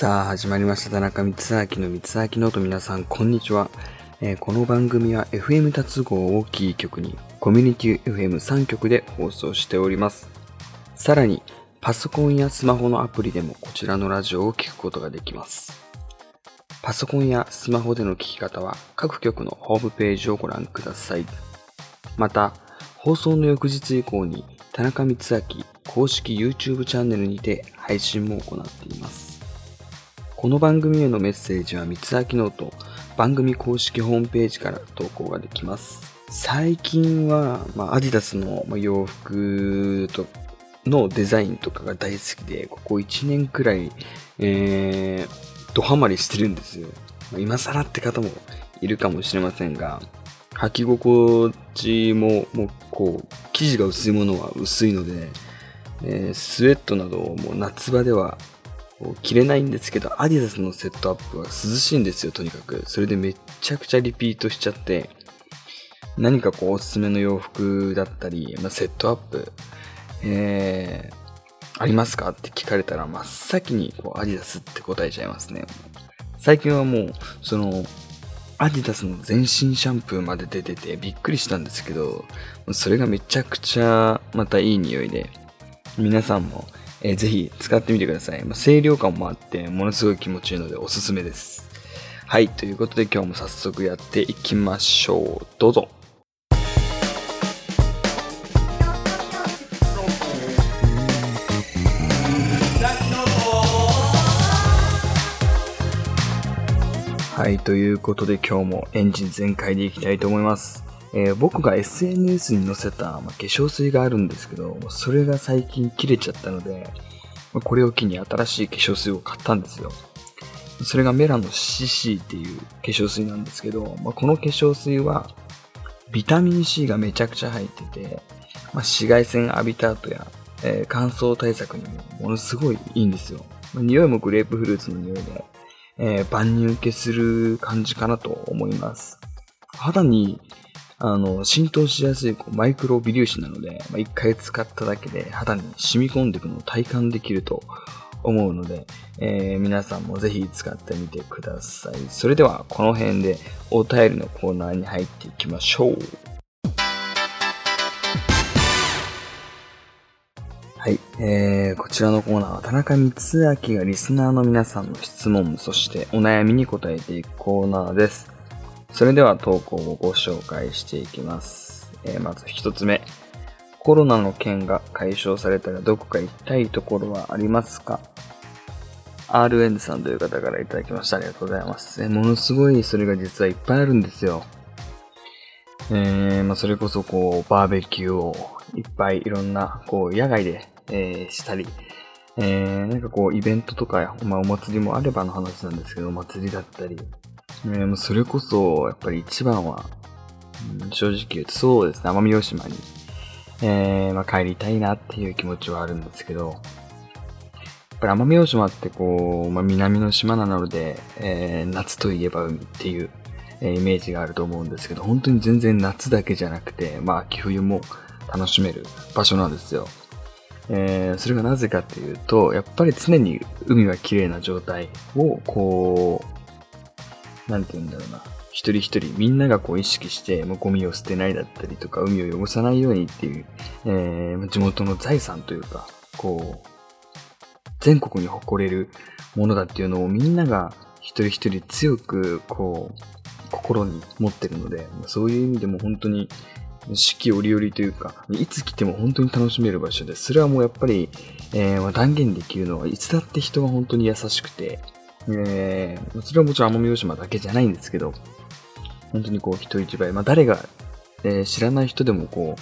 さあ、始まりました。田中光明の光明のと皆さん、こんにちは。えーこの番組は FM 達合をキー局に、コミュニティ FM3 局で放送しております。さらに、パソコンやスマホのアプリでもこちらのラジオを聞くことができます。パソコンやスマホでの聞き方は各局のホームページをご覧ください。また、放送の翌日以降に田中光明公式 YouTube チャンネルにて配信も行っています。この番組へのメッセージは三つ秋ノート番組公式ホームページから投稿ができます。最近は、まあ、アディダスの洋服とのデザインとかが大好きで、ここ1年くらい、えー、ドハマりしてるんですよ。まあ今更って方もいるかもしれませんが、履き心地も、もう、こう、生地が薄いものは薄いので、えースウェットなどをもう夏場では着れないんですけど、アディダスのセットアップは涼しいんですよ、とにかく。それでめちゃくちゃリピートしちゃって、何かこうおすすめの洋服だったり、まあ、セットアップ、えー、ありますかって聞かれたら真っ先にこうアディダスって答えちゃいますね。最近はもう、その、アディダスの全身シャンプーまで出ててびっくりしたんですけど、それがめちゃくちゃまたいい匂いで、皆さんも、えーぜひ使ってみてください。まあ、清涼感もあって、ものすごい気持ちいいのでおすすめです。はい、ということで今日も早速やっていきましょう。どうぞ。はい、ということで今日もエンジン全開でいきたいと思います。えー僕が SNS に載せた、まあ、化粧水があるんですけど、それが最近切れちゃったので、まあこれを機に新しい化粧水を買ったんですよ。それがメラの CC っていう化粧水なんですけど、まあ、この化粧水はビタミン C がめちゃくちゃ入ってて、まあ、紫外線浴びた後や、えー乾燥対策にもものすごいいいんですよ。まあ匂いもグレープフルーツの匂いで、えー万人受けする感じかなと思います。肌にあの浸透しやすいこうマイクロ微粒子なので、まあ、一回使っただけで肌に染み込んでいくのを体感できると思うので、えー皆さんもぜひ使ってみてください。それではこの辺でお便りのコーナーに入っていきましょう。はい、えー、こちらのコーナーは田中光明がリスナーの皆さんの質問、そしてお悩みに答えていくコーナーです。それでは投稿をご紹介していきます。えーまず一つ目。コロナの件が解消されたらどこか行きたいところはありますか ?RN さんという方からいただきました。ありがとうございます。えものすごいそれが実はいっぱいあるんですよ。えーまあ、それこそこう、バーベキューをいっぱいいろんな、こう、野外で、えーしたり、えーなんかこう、イベントとか、まあ、お祭りもあればの話なんですけど、お祭りだったり、えもうそれこそ、やっぱり一番は、うん正直言うとそうですね、奄美大島に、えーまあ、帰りたいなっていう気持ちはあるんですけど、やっぱり奄美大島ってこう、まあ、南の島なので、えー夏といえば海っていう、えーイメージがあると思うんですけど、本当に全然夏だけじゃなくて、まあ、秋冬も楽しめる場所なんですよ。えーそれがなぜかっていうと、やっぱり常に海は綺麗な状態を、こう、なんて言うんだろうな。一人一人みんながこう意識して、もうゴミを捨てないだったりとか、海を汚さないようにっていう、えー地元の財産というか、こう、全国に誇れるものだっていうのをみんなが一人一人強く、こう、心に持ってるので、そういう意味でも本当に四季折々というか、いつ来ても本当に楽しめる場所で、それはもうやっぱり、えー断言できるのは、いつだって人は本当に優しくて、えーそれはもちろん奄美大島だけじゃないんですけど、本当にこう人一倍、まあ誰が、えー知らない人でもこ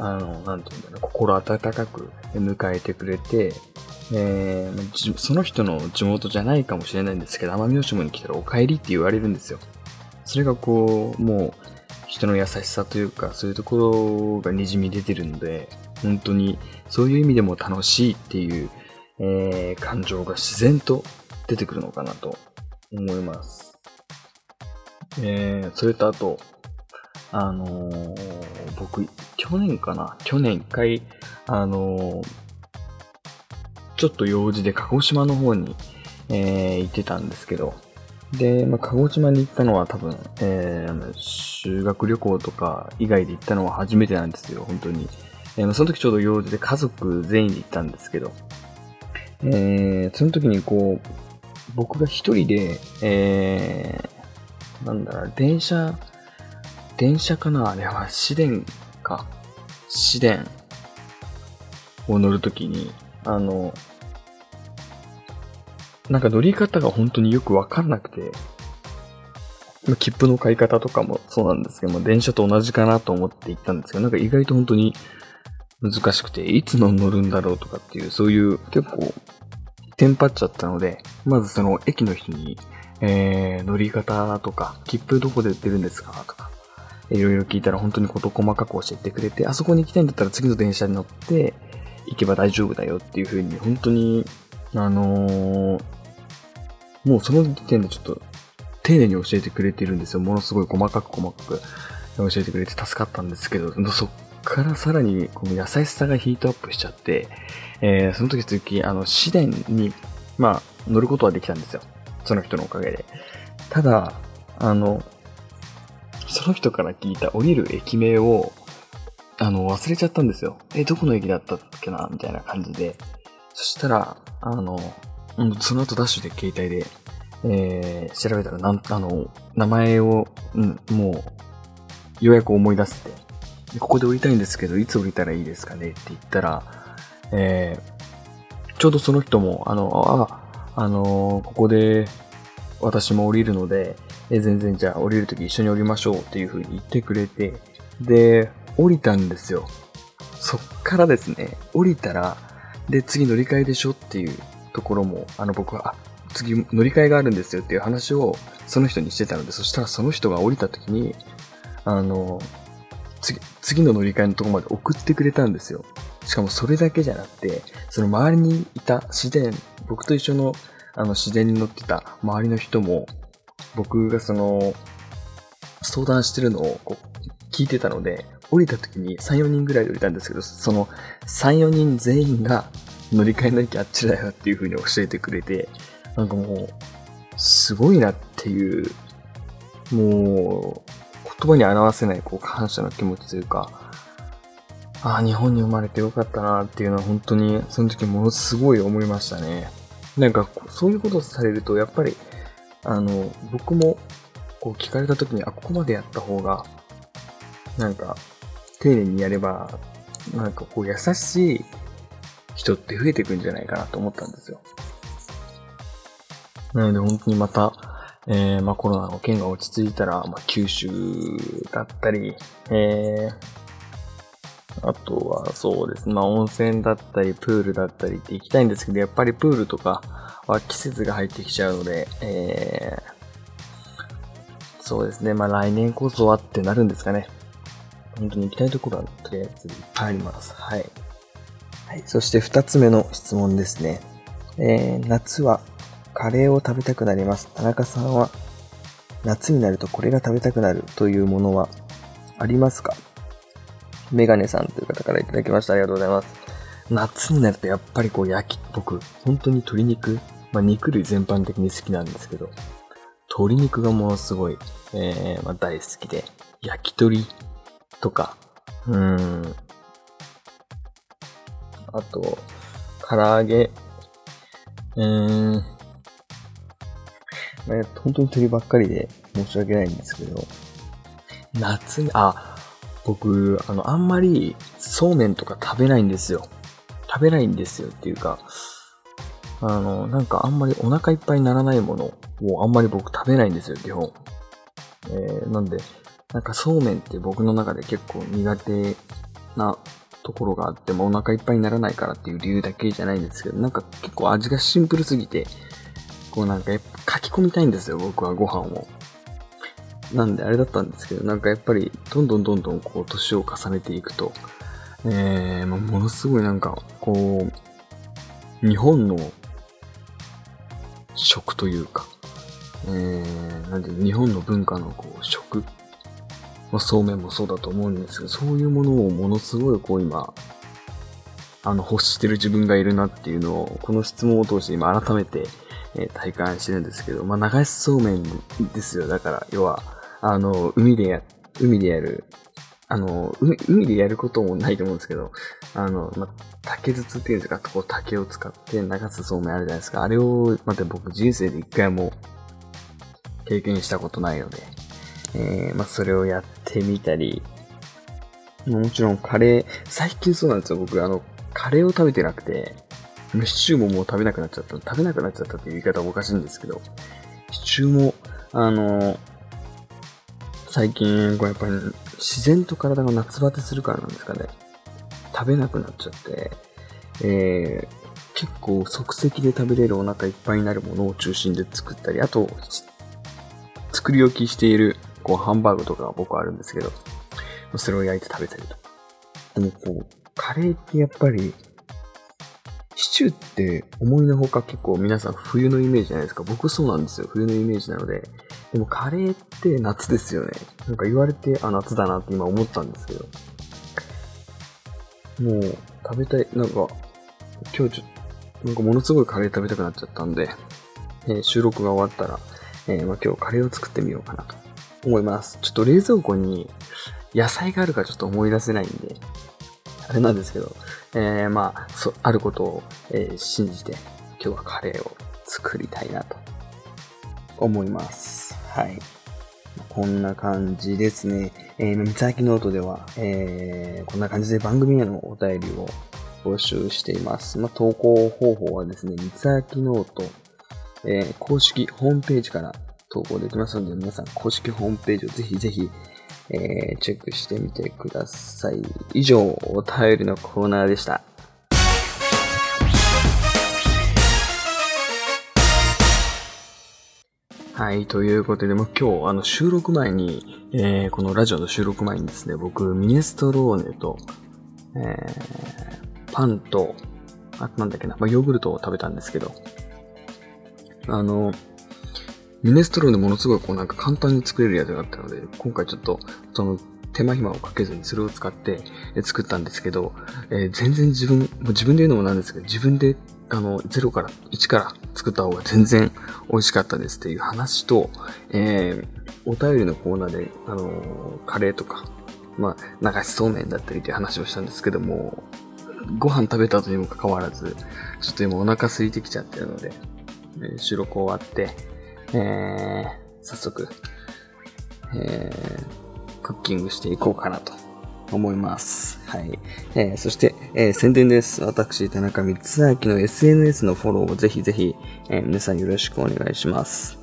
う、あの、なんていうんだろう、心温かく迎えてくれて、えーその人の地元じゃないかもしれないんですけど、奄美大島に来たらお帰りって言われるんですよ。それがこう、もう、人の優しさというか、そういうところが滲み出てるので、本当に、そういう意味でも楽しいっていう、えー感情が自然と出てくるのかなと思います。えーそれとあと、あのー僕、去年かな？去年一回、あのーちょっと用事で鹿児島の方に、えー、行ってたんですけど、で、まあ、鹿児島に行ったのは多分、えー、修学旅行とか以外で行ったのは初めてなんですよ、本当に。えー、その時ちょうど用事で家族全員で行ったんですけど、えー、その時にこう、僕が一人で、えー、なんだろう、電車、電車かな？あれは、市電か。市電を乗るときに、あの、なんか乗り方が本当によくわかんなくて、切符の買い方とかもそうなんですけども、電車と同じかなと思って行ったんですけど、なんか意外と本当に難しくて、いつの乗るんだろうとかっていう、そういう結構、テンパっちゃったので、まずその駅の人に、えー、乗り方とか、切符どこで売ってるんですかとか、いろいろ聞いたら本当に事細かく教えてくれて、あそこに行きたいんだったら次の電車に乗って行けば大丈夫だよっていう風に、本当に、あのー、もうその時点でちょっと丁寧に教えてくれてるんですよ。ものすごい細かく細かく教えてくれて助かったんですけど、そっからさらにこの優しさがヒートアップしちゃって、えー、その時続き、あの、市電に、まあ、乗ることはできたんですよ。その人のおかげで。ただ、あの、その人から聞いた降りる駅名を、あの、忘れちゃったんですよ。え、どこの駅だったっけな？みたいな感じで。そしたら、あの、その後ダッシュで携帯で、えー、調べたら、なん、あの、名前を、うん、もう、ようやく思い出せて、ここで降りたいんですけど、いつ降りたらいいですかねって言ったら、えー、ちょうどその人も、あの、あ、あのここで私も降りるので、え全然じゃあ降りるとき一緒に降りましょうっていう風に言ってくれて、で、降りたんですよ。そっからですね、降りたら、で、次乗り換えでしょっていうところも、あの僕は、あ、次乗り換えがあるんですよっていう話をその人にしてたので、そしたらその人が降りた時に、あの、次、次の乗り換えのとこまで送ってくれたんですよ。しかもそれだけじゃなくて、その周りにいた自然、僕と一緒のあの自然に乗ってた周りの人も、僕がその、相談してるのをこう聞いてたので、降りた時に3、4人ぐらいで降りたんですけど、その3、4人全員が乗り換えなきゃあっちだよっていう風に教えてくれて、なんかもう、すごいなっていう、もう、言葉に表せないこう感謝の気持ちというか、ああ、日本に生まれてよかったなっていうのは本当にその時ものすごい思いましたね。なんかそういうことされるとやっぱりあの、僕も、こう聞かれた時に、あ、ここまでやった方が、なんか、丁寧にやれば、なんかこう優しい人って増えていくんじゃないかなと思ったんですよ。なので本当にまた、えー、まあコロナの件が落ち着いたら、まあ九州だったり、えー、あとはそうですね、まあ温泉だったり、プールだったりって行きたいんですけど、やっぱりプールとか、は季節が入ってきちゃうので、えー、そうですね。まあ来年こそはってなるんですかね。本当に行きたいところはとりあえずいっぱいあります。はい。はい。そして二つ目の質問ですね。えー、夏はカレーを食べたくなります。田中さんは夏になるとこれが食べたくなるというものはありますか？メガネさんという方からいただきました。ありがとうございます。夏になるとやっぱりこう焼き、僕、本当に鶏肉まあ、肉類全般的に好きなんですけど、鶏肉がものすごい、えー、まあ、大好きで、焼き鳥とか、うん、あと、唐揚げ、うーん、まあ、本当に鳥ばっかりで申し訳ないんですけど、夏に、あ、僕、あの、あんまりそうめんとか食べないんですよ。食べないんですよっていうか、あの、なんかあんまりお腹いっぱいにならないものをあんまり僕食べないんですよ、基本。えー、なんで、なんかそうめんって僕の中で結構苦手なところがあってもお腹いっぱいにならないからっていう理由だけじゃないんですけど、なんか結構味がシンプルすぎて、こうなんか書き込みたいんですよ、僕はご飯を。なんであれだったんですけど、なんかやっぱりどんどんどんどんこう年を重ねていくと、えー、ものすごいなんかこう、日本の食というか、えー、なんで日本の文化のこう食、まあ、そうめんもそうだと思うんですけど、そういうものをものすごいこう今、あの、欲してる自分がいるなっていうのを、この質問を通して今改めて、えー、体感してるんですけど、まあ、流しそうめんですよ。だから、要は、あの、海でや、海でやる、あの、海でやることもないと思うんですけど、あの、まあ、竹筒っていうんですか、こう竹を使って流すそうめんあるじゃないですか。あれを、また僕人生で一回も経験したことないので、えー、まあ、それをやってみたり、もちろんカレー、最近そうなんですよ、僕、あの、カレーを食べてなくて、シチューももう食べなくなっちゃった。食べなくなっちゃったっていう言い方はおかしいんですけど、シチューも、あの、最近、こうやっぱり自然と体が夏バテするからなんですかね。食べなくなっちゃって、えー、結構即席で食べれるお腹いっぱいになるものを中心で作ったり、あと、作り置きしているこうハンバーグとかが僕はあるんですけど、それを焼いて食べたりと。でもこう、カレーってやっぱり、シチューって思いのほか結構皆さん冬のイメージじゃないですか。僕そうなんですよ。冬のイメージなので。でもカレーって夏ですよね。なんか言われて、あ、夏だなって今思ったんですけど。もう、食べたい、なんか、今日ちょっと、なんかものすごいカレー食べたくなっちゃったんで、えー、収録が終わったら、えー、まあ、今日カレーを作ってみようかなと思います。ちょっと冷蔵庫に野菜があるかちょっと思い出せないんで、あれなんですけど、えー、まあ、そ、あることを、えー、信じて、今日はカレーを作りたいなと思います。はい。こんな感じですね。えー、三つ秋ノートでは、えー、こんな感じで番組へのお便りを募集しています。まあ、投稿方法はですね、三つ秋ノート、えー、公式ホームページから投稿できますので、皆さん公式ホームページをぜひぜひ、えー、チェックしてみてください。以上、お便りのコーナーでした。はい、ということで、も今日、あの、収録前に、えー、このラジオの収録前にですね、僕、ミネストローネと、えー、パンと、あ、なんだっけな、まあ、ヨーグルトを食べたんですけど、あの、ミネストローネものすごいこうなんか簡単に作れるやつがあったので、今回ちょっと、その、手間暇をかけずにそれを使って作ったんですけど、えー、全然自分、もう自分で言うのもなんですけど、自分で、あの、0から、1から作った方が全然美味しかったですっていう話と、えー、お便りのコーナーで、あの、カレーとか、まあ、流しそうめんだったりっていう話をしたんですけども、ご飯食べた後にもかかわらず、ちょっと今お腹空いてきちゃってるので、え収録終わって、えー、早速、えー、クッキングしていこうかなと思います。はい。えー、そして、えー、宣伝です。私、田中光明の SNS のフォローをぜひぜひ、えー、皆さんよろしくお願いします。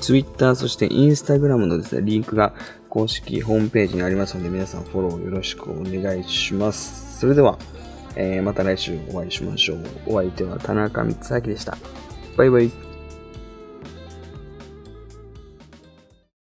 Twitter、そして Instagram のですね、リンクが公式ホームページにありますので、皆さんフォローよろしくお願いします。それでは、えー、また来週お会いしましょう。お相手は田中光明でした。バイバイ。